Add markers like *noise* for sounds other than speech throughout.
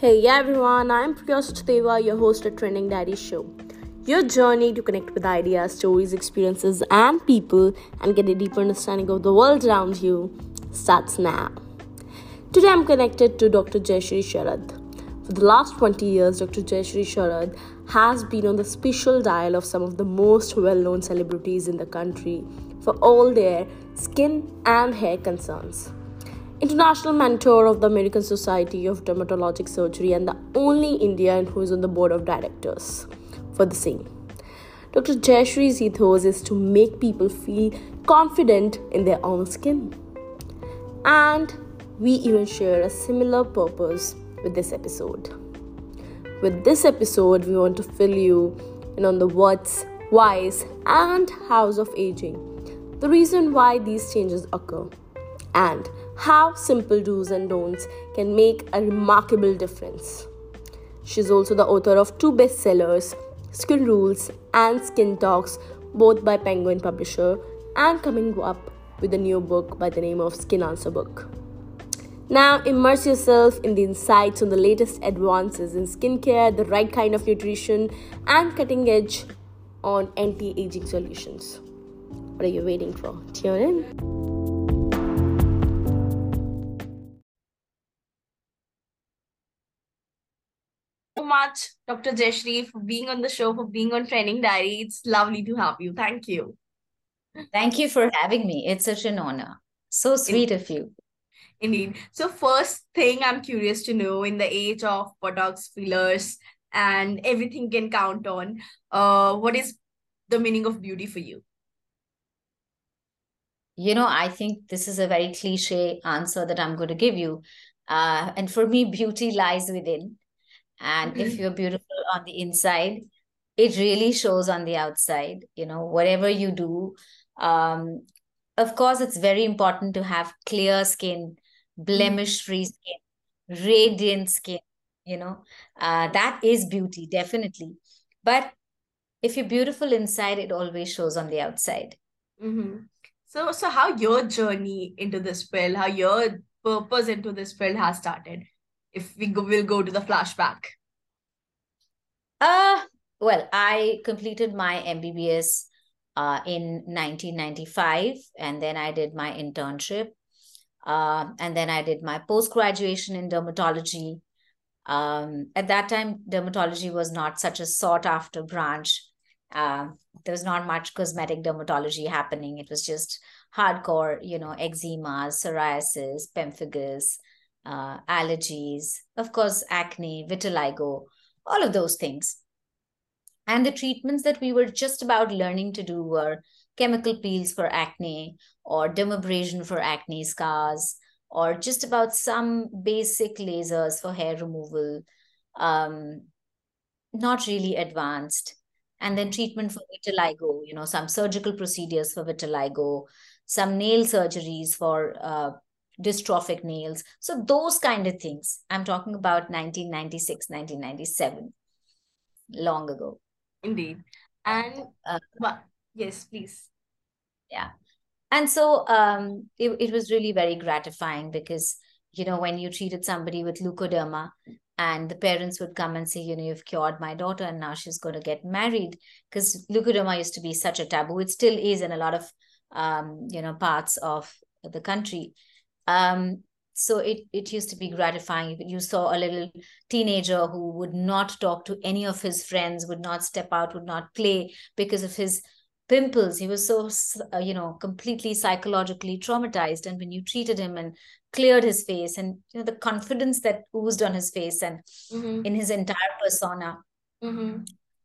Hey everyone, I'm Priya Sachdeva, your host at Trending Diary Show. Your journey to connect with ideas, stories, experiences, and people and get a deeper understanding of the world around you starts now. Today I'm connected to Dr. Jayashree Sharad. For the last 20 years, Dr. Jayashree Sharad has been on the special dial of some of the most well known celebrities in the country for all their skin and hair concerns international mentor of the American Society of Dermatologic Surgery and the only Indian who is on the board of directors for the same. Dr. Jayashree's ethos is to make people feel confident in their own skin. And we even share a similar purpose with this episode. With this episode, we want to fill you in on the what's, whys, and hows of aging, the reason why these changes occur, and how simple do's and don'ts can make a remarkable difference. She's also the author of two bestsellers, Skin Rules and Skin Talks, both by Penguin Publisher, and coming up with a new book by the name of Skin Answer Book. Now, immerse yourself in the insights on the latest advances in skincare, the right kind of nutrition, and cutting edge on anti aging solutions. What are you waiting for? Tune in. Much, Dr. Jayashree, for being on the show, for being on Trending Diary. It's lovely to have you. Thank you. Thank you for having me. It's such an honor. So sweet Indeed. of you. Indeed. So, first thing I'm curious to know in the age of Botox fillers and everything can count on, uh, what is the meaning of beauty for you? You know, I think this is a very cliche answer that I'm going to give you. Uh, and for me, beauty lies within. And if Mm-hmm. you're beautiful on the inside, it really shows on the outside. You know, whatever you do, um, of course, it's very important to have clear skin, Mm-hmm. blemish-free skin, radiant skin. You know, uh, that is beauty, definitely. But if you're beautiful inside, it always shows on the outside. Mm-hmm. So, so how your journey into this field, how your purpose into this field has started? If we go, we'll go to the flashback. Uh, well, I completed my MBBS uh, in 1995, and then I did my internship. Uh, and then I did my post graduation in dermatology. Um, at that time, dermatology was not such a sought after branch. Uh, there was not much cosmetic dermatology happening. It was just hardcore, you know, eczema, psoriasis, pemphigus, uh, allergies, of course, acne, vitiligo, all of those things. And the treatments that we were just about learning to do were chemical peels for acne or dermabrasion for acne scars or just about some basic lasers for hair removal, um, not really advanced. And then treatment for vitiligo, you know, some surgical procedures for vitiligo, some nail surgeries for uh, dystrophic nails. So those kind of things. I'm talking about 1996, 1997, long ago. Indeed. And Uh, well, yes, please. yeah. And so um, it, it was really very gratifying because, you know, when you treated somebody with leukoderma and the parents would come and say, you know, you've cured my daughter and now she's going to get married because leukoderma used to be such a taboo. It still is in a lot of, um, you know, parts of the country. Um, so it, it used to be gratifying. You saw a little teenager who would not talk to any of his friends, would not step out, would not play because of his pimples. He was so, uh, you know, completely psychologically traumatized. And when you treated him and cleared his face and, you know, the confidence that oozed on his face and Mm-hmm. in his entire persona, Mm-hmm.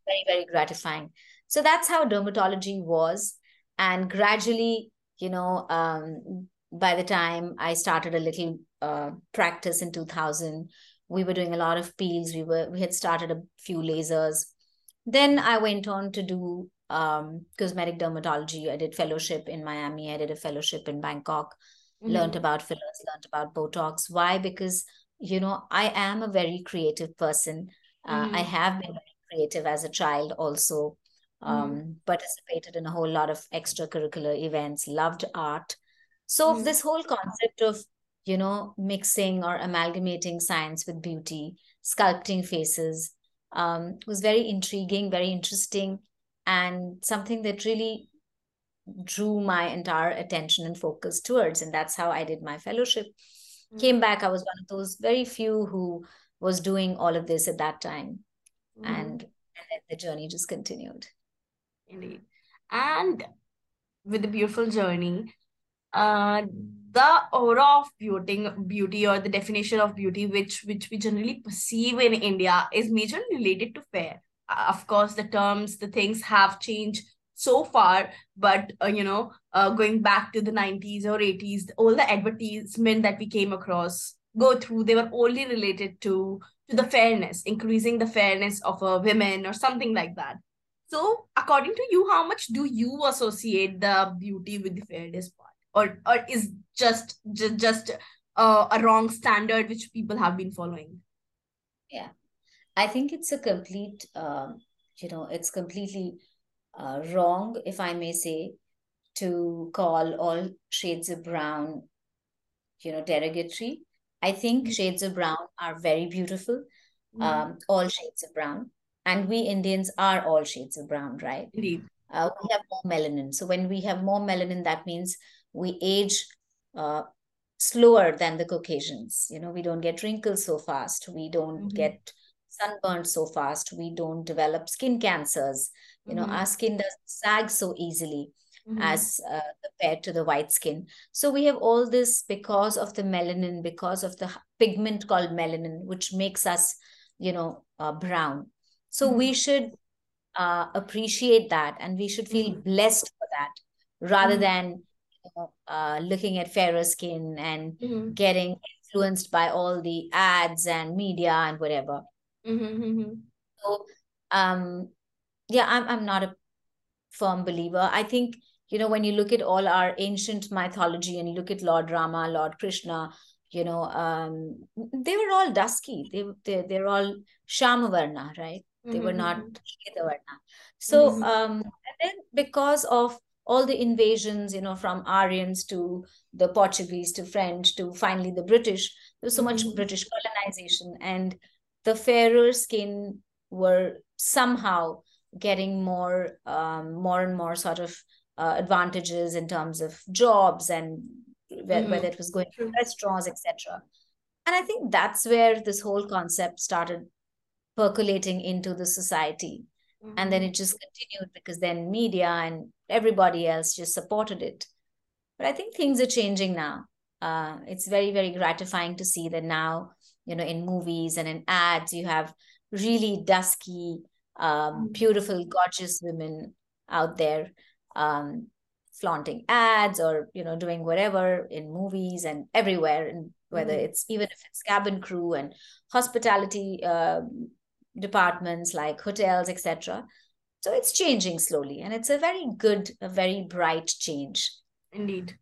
very, very gratifying. So that's how dermatology was. And gradually, you know, um, by the time I started a little uh, practice in 2000, we were doing a lot of peels. We were we had started a few lasers. Then I went on to do um, cosmetic dermatology. I did fellowship in Miami. I did a fellowship in Bangkok. Learned Mm-hmm. about fillers. Learned about Botox. Why? Because you know I am a very creative person. Uh, I Mm-hmm. have been very creative as a child also. Mm-hmm. Um, participated in a whole lot of extracurricular events. Loved art. So Mm-hmm. this whole concept of you know, mixing or amalgamating science with beauty, sculpting faces. Um, was very intriguing, very interesting, and something that really drew my entire attention and focus towards. And that's how I did my fellowship. Mm-hmm. Came back, I was one of those very few who was doing all of this at that time. Mm-hmm. And, and the journey just continued. Indeed. And with the beautiful journey, uh, the aura of beauty, beauty or the definition of beauty, which which we generally perceive in India, is majorly related to fair. Uh, of course, the terms, the things have changed so far, but uh, you know, uh, going back to the nineties or eighties, all the advertisement that we came across go through, they were only related to to the fairness, increasing the fairness of a women or something like that. So, according to you, how much do you associate the beauty with the fairness part, or or is just just just uh, a wrong standard which people have been following? Yeah, I think it's a complete, um, you know, it's completely uh, wrong, if I may say, to call all shades of brown, you know, derogatory. I think mm-hmm. shades of brown are very beautiful, mm-hmm. um, all shades of brown and we Indians are all shades of brown, right? Indeed. Uh, we have more melanin. So when we have more melanin, that means we age uh, slower than the Caucasians. You know, we don't get wrinkles so fast. We don't mm-hmm. get sunburned so fast. We don't develop skin cancers. You know, mm-hmm. our skin doesn't sag so easily. Mm-hmm. as uh, compared to the white skin. So we have all this because of the melanin, because of the pigment called melanin, which makes us, you know, uh, brown. So mm-hmm. we should uh, appreciate that and we should feel mm-hmm. blessed for that rather mm-hmm. than know, uh, looking at fairer skin and mm-hmm. getting influenced by all the ads and media and whatever. Mm-hmm, mm-hmm. So, um, yeah, I'm, I'm not a firm believer. I think, you know, when you look at all our ancient mythology and you look at Lord Rama, Lord Krishna, you know, um, they were all dusky. They, they, they're all Shamavarna, right? They were not mm-hmm. So, mm-hmm. um, and then because of all the invasions, you know, from Aryans to the Portuguese to French to finally the British, there was so much mm-hmm. British colonization, and the fairer skin were somehow getting more, um, more and more sort of uh, advantages in terms of jobs and mm-hmm. whether it was going to restaurants, etc. And I think that's where this whole concept started percolating into the society mm-hmm. and then it just continued because then media and everybody else just supported it but i think things are changing now uh, it's very very gratifying to see that now you know in movies and in ads you have really dusky um, mm-hmm. beautiful gorgeous women out there um, flaunting ads or you know doing whatever in movies and everywhere and whether mm-hmm. it's even if it's cabin crew and hospitality uh, departments like hotels, etc. So it's changing slowly, and it's a very good, a very bright change. Indeed.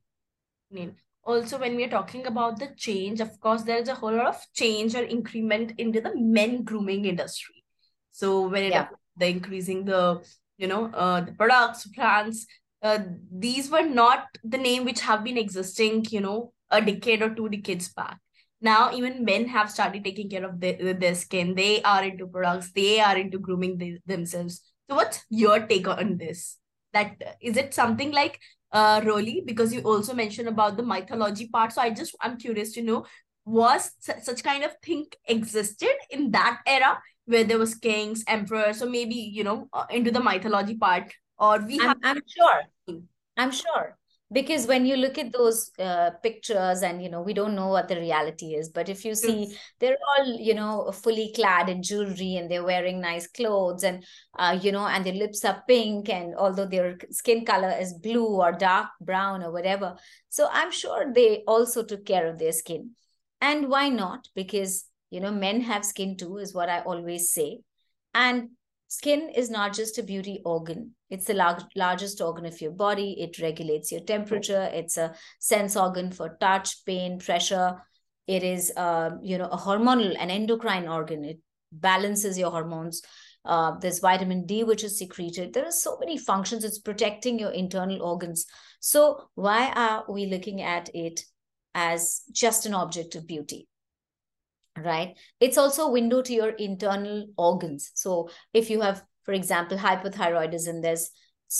Indeed. Also, when we're talking about the change, of course, there is a whole lot of change or increment into the men grooming industry. So when yeah. the increasing the you know uh, the products, plants, uh, these were not the name which have been existing, you know, a decade or two decades back now even men have started taking care of their, their skin they are into products they are into grooming the, themselves so what's your take on this? That is it something like uh Roli? Because you also mentioned about the mythology part. So i just i'm curious to know was such kind of thing existed in that era where there was kings emperors? Or maybe you know uh, into the mythology part or we I'm, have I'm sure. I'm sure because when you look at those uh, pictures and you know we don't know what the reality is but if you see they're all you know fully clad in jewelry and they're wearing nice clothes and uh, you know and their lips are pink and although their skin color is blue or dark brown or whatever. So i'm sure they also took care of their skin. And why not? Because you know men have skin too is what i always say. And Skin is not just a beauty organ. It's the lar- largest organ of your body. It regulates your temperature. It's a sense organ for touch, pain, pressure. It is, uh, you know, a hormonal, an endocrine organ. It balances your hormones. Uh, there's vitamin D, which is secreted. There are so many functions. It's protecting your internal organs. So why are we looking at it as just an object of beauty right? It's also a window to your internal organs. So if you have for example hypothyroidism there's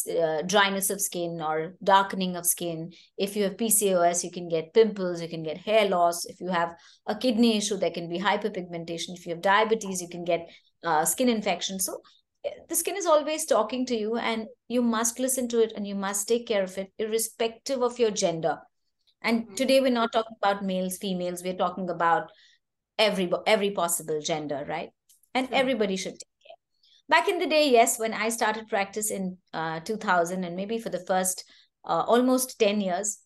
uh, dryness of skin or darkening of skin. If you have pcos you can get pimples you can get hair loss. If you have a kidney issue there can be hyperpigmentation. If you have diabetes you can get uh, skin infection. So eh, the skin is always talking to you and you must listen to it and you must take care of it irrespective of your gender. And mm-hmm. today we're not talking about males females. We're talking about every every possible gender right? And sure. everybody should take care. Back in the day yes when i started practice in uh, 2000 and maybe for the first uh, almost 10 years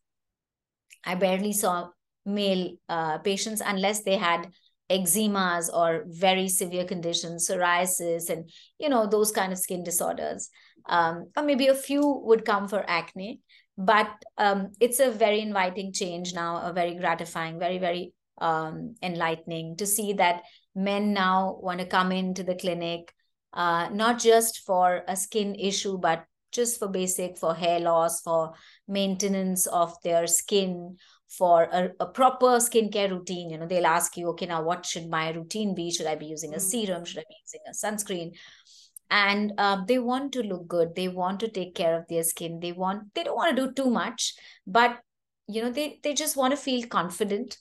i barely saw male uh, patients unless they had eczemas or very severe conditions psoriasis and you know those kind of skin disorders. Um, or maybe a few would come for acne but um, it's a very inviting change now a very gratifying very very um, enlightening to see that men now want to come into the clinic, uh, not just for a skin issue, but just for basic, for hair loss, for maintenance of their skin, for a, a proper skincare routine. You know, they'll ask you, okay, now what should my routine be? Should I be using a mm. serum? Should I be using a sunscreen? and uh, they want to look good they want to take care of their skin they want they don't want to do too much but you know they they just want to feel confident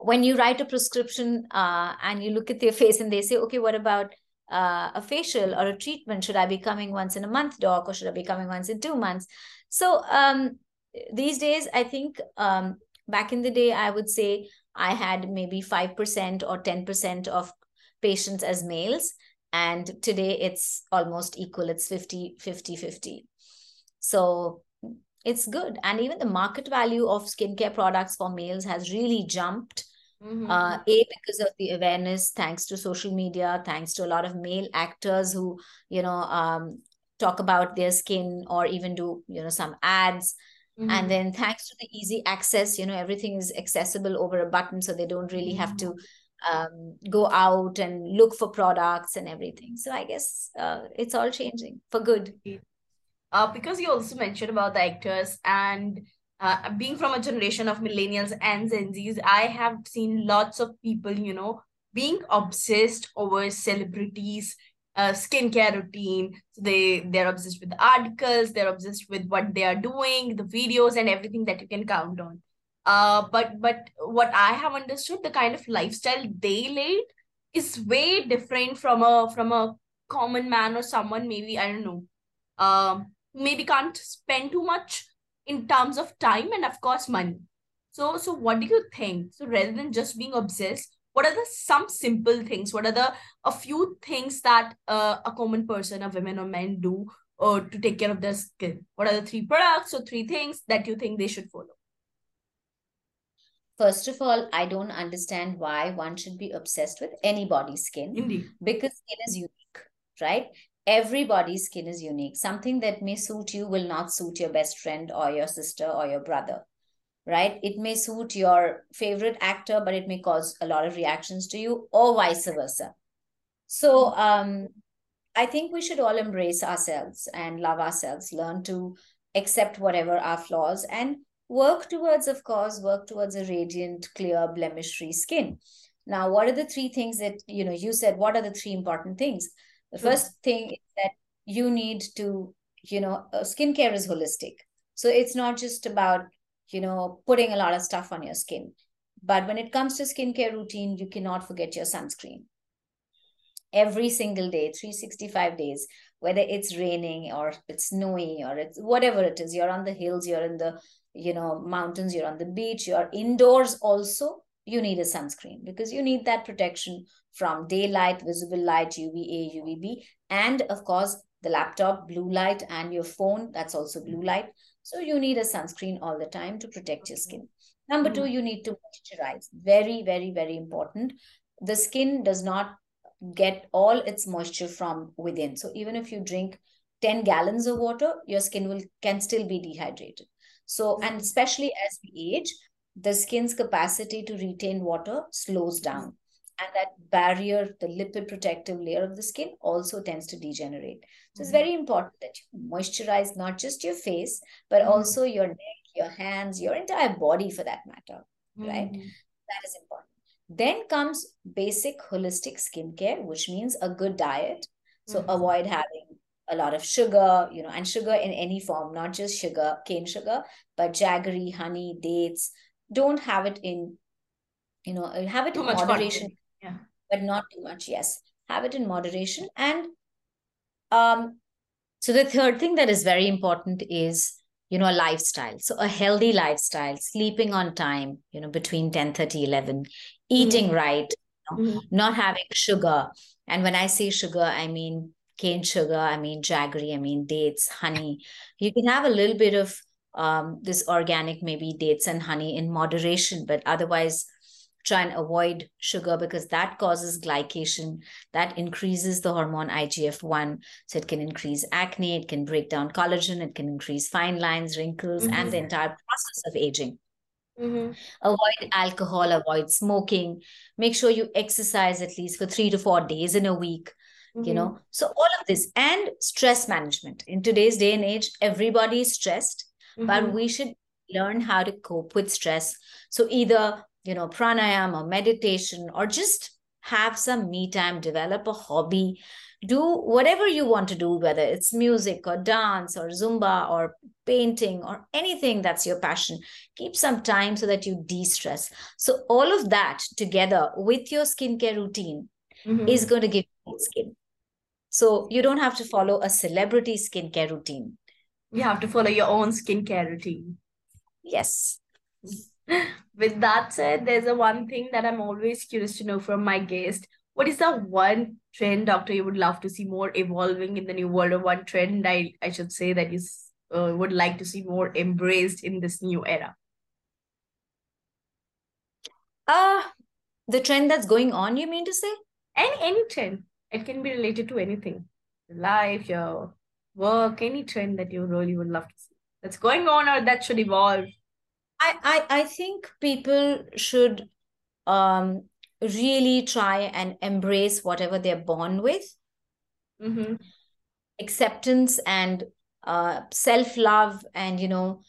when you write a prescription uh, and you look at their face and they say, okay, what about uh, a facial or a treatment? Should I be coming once in a month, doc, or should I be coming once in two months? So um, these days, I think um, back in the day, I would say I had maybe 5% or 10% of patients as males. And today it's almost equal. It's 50, 50, 50. So it's good. And even the market value of skincare products for males has really jumped Mm-hmm. Uh, a because of the awareness, thanks to social media, thanks to a lot of male actors who you know um, talk about their skin or even do you know some ads. Mm-hmm. And then thanks to the easy access, you know everything is accessible over a button, so they don't really have to mm-hmm. um, go out and look for products and everything. So I guess uh, it's all changing for good. Uh, because you also mentioned about the actors and uh, being from a generation of millennials and Gen Zs, I have seen lots of people, you know, being obsessed over celebrities, uh, skincare routine. So they they're obsessed with the articles, they're obsessed with what they are doing, the videos, and everything that you can count on. Uh, but but what I have understood, the kind of lifestyle they lead is way different from a from a common man or someone maybe I don't know, um, maybe can't spend too much in terms of time and of course money so so what do you think so rather than just being obsessed what are the some simple things what are the a few things that uh, a common person a women or men do uh, to take care of their skin what are the three products or three things that you think they should follow First of all, I don't understand why one should be obsessed with anybody's skin. Indeed. Because skin is unique, right? Everybody's skin is unique. Something that may suit you will not suit your best friend or your sister or your brother, right? It may suit your favorite actor, but it may cause a lot of reactions to you, or vice versa. So, um, I think we should all embrace ourselves and love ourselves, learn to accept whatever our flaws, and work towards, of course, work towards a radiant, clear, blemish free skin. Now, what are the three things that, you know, you said, what are the three important things? The first thing is that you need to, you know, uh, skincare is holistic. So it's not just about, you know, putting a lot of stuff on your skin. But when it comes to skincare routine, you cannot forget your sunscreen. Every single day, 365 days, whether it's raining or it's snowy or it's whatever it is, you're on the hills, you're in the, you know, mountains, you're on the beach, you're indoors also, you need a sunscreen because you need that protection from daylight, visible light, UVA, UVB, and of course, the laptop, blue light, and your phone, that's also blue mm-hmm. light. So you need a sunscreen all the time to protect your skin. Number two, mm-hmm. you need to moisturize. Very, very, very important. The skin does not get all its moisture from within. So even if you drink 10 gallons of water, your skin will can still be dehydrated. So, and mm-hmm. especially as we age, the skin's capacity to retain water slows down and that barrier, the lipid protective layer of the skin also tends to degenerate. So it's mm-hmm. very important that you moisturize not just your face, but mm-hmm. also your neck, your hands, your entire body for that matter, mm-hmm. right? That is important. Then comes basic holistic skincare, which means a good diet. So mm-hmm. avoid having a lot of sugar, you know, and sugar in any form, not just sugar, cane sugar, but jaggery, honey, dates. Don't have it in, you know, have it too in moderation. Yeah. But not too much, yes. Have it in moderation. And um, so the third thing that is very important is you know a lifestyle so a healthy lifestyle sleeping on time you know between 10 30 11 eating mm-hmm. right you know, mm-hmm. not having sugar and when i say sugar i mean cane sugar i mean jaggery i mean dates honey you can have a little bit of um, this organic maybe dates and honey in moderation but otherwise try and avoid sugar because that causes glycation that increases the hormone igf-1 so it can increase acne it can break down collagen it can increase fine lines wrinkles mm-hmm. and the entire process of aging mm-hmm. avoid alcohol avoid smoking make sure you exercise at least for three to four days in a week mm-hmm. you know so all of this and stress management in today's day and age everybody is stressed but mm-hmm. we should learn how to cope with stress so either you know, pranayama or meditation, or just have some me time, develop a hobby, do whatever you want to do, whether it's music or dance or Zumba or painting or anything that's your passion. Keep some time so that you de stress. So, all of that together with your skincare routine mm-hmm. is going to give you skin. So, you don't have to follow a celebrity skincare routine. You have to follow your own skincare routine. Yes. *laughs* With that said, there's a one thing that I'm always curious to know from my guest. What is the one trend, doctor, you would love to see more evolving in the new world, or one trend I, I should say that you uh, would like to see more embraced in this new era? Uh, the trend that's going on, you mean to say? Any any trend. It can be related to anything. Your life, your work, any trend that you really would love to see. That's going on or that should evolve I, I, I think people should um, really try and embrace whatever they're born with. Mm-hmm. Acceptance and uh, self love, and you know,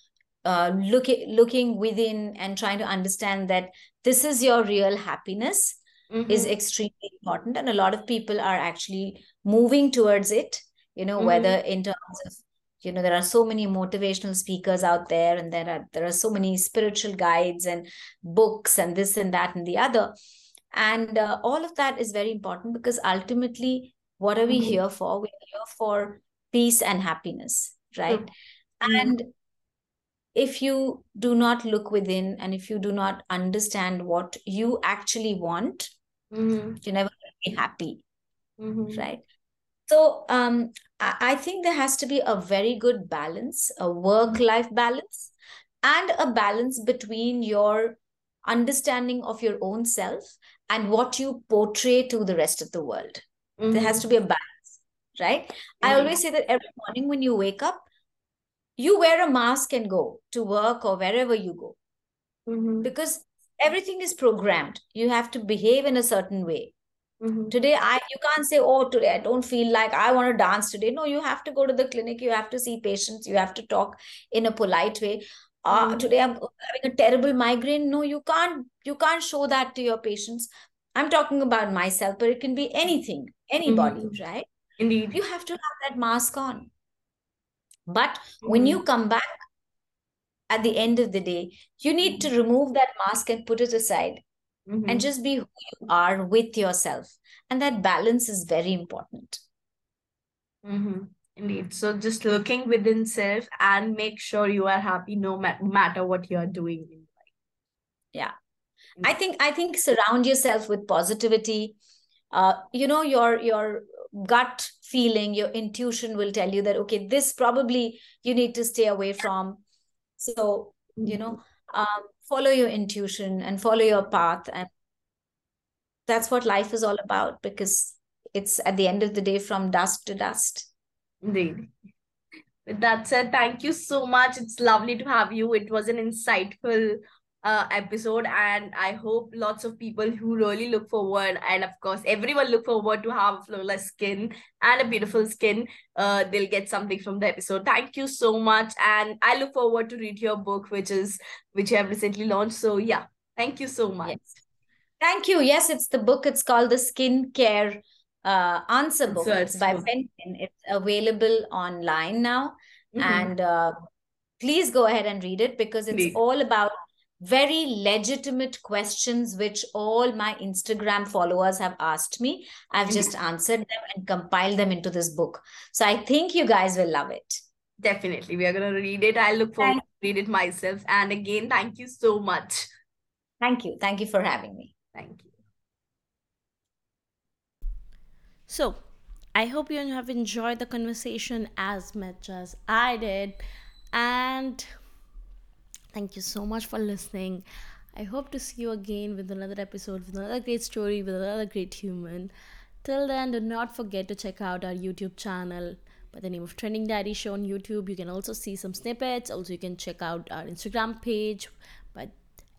uh, looking looking within and trying to understand that this is your real happiness mm-hmm. is extremely important, and a lot of people are actually moving towards it. You know, mm-hmm. whether in terms of you know there are so many motivational speakers out there and there are there are so many spiritual guides and books and this and that and the other and uh, all of that is very important because ultimately what are we mm-hmm. here for we're here for peace and happiness right mm-hmm. and if you do not look within and if you do not understand what you actually want mm-hmm. you're never going to be happy mm-hmm. right so um, I think there has to be a very good balance, a work life balance, and a balance between your understanding of your own self and what you portray to the rest of the world. Mm-hmm. There has to be a balance, right? Mm-hmm. I always say that every morning when you wake up, you wear a mask and go to work or wherever you go mm-hmm. because everything is programmed. You have to behave in a certain way Mm-hmm. Today, I you can't say, "Oh, today I don't feel like I want to dance today." No, you have to go to the clinic. You have to see patients. You have to talk in a polite way. Uh, mm-hmm. Today, I'm having a terrible migraine. No, you can't. You can't show that to your patients. I'm talking about myself, but it can be anything, anybody, mm-hmm. right? Indeed, you have to have that mask on. But when you mm-hmm. come back at the end of the day, you need to remove that mask and put it aside mm-hmm. and just be who you are with yourself. And that balance is very important. Mm-hmm. Indeed. So just looking within self and make sure you are happy no ma- matter what you are doing in life. Yeah. Mm-hmm. I think I think surround yourself with positivity. Uh, you know, your your gut feeling, your intuition will tell you that okay, this probably you need to stay away from. So, you know, mm-hmm. um, follow your intuition and follow your path and that's what life is all about because it's at the end of the day from dust to dust. Indeed. With that said thank you so much. It's lovely to have you. It was an insightful uh, episode and i hope lots of people who really look forward and of course everyone look forward to have flawless skin and a beautiful skin uh, they'll get something from the episode thank you so much and i look forward to read your book which is which you have recently launched so yeah thank you so much yes. thank you yes it's the book it's called the skin care uh, answer book so it's, it's by Penguin. it's available online now mm-hmm. and uh, please go ahead and read it because it's please. all about very legitimate questions which all my Instagram followers have asked me. I've mm-hmm. just answered them and compiled them into this book. So I think you guys will love it. Definitely. We are going to read it. I look forward thank to read it myself. And again, thank you so much. Thank you. Thank you for having me. Thank you. So, I hope you have enjoyed the conversation as much as I did. And Thank you so much for listening. I hope to see you again with another episode, with another great story, with another great human. Till then, do not forget to check out our YouTube channel by the name of Trending Diary Show on YouTube. You can also see some snippets. Also, you can check out our Instagram page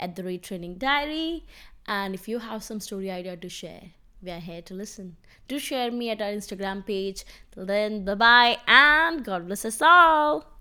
at the rate Trending Diary. And if you have some story idea to share, we are here to listen. Do share me at our Instagram page. Till then, bye bye and God bless us all.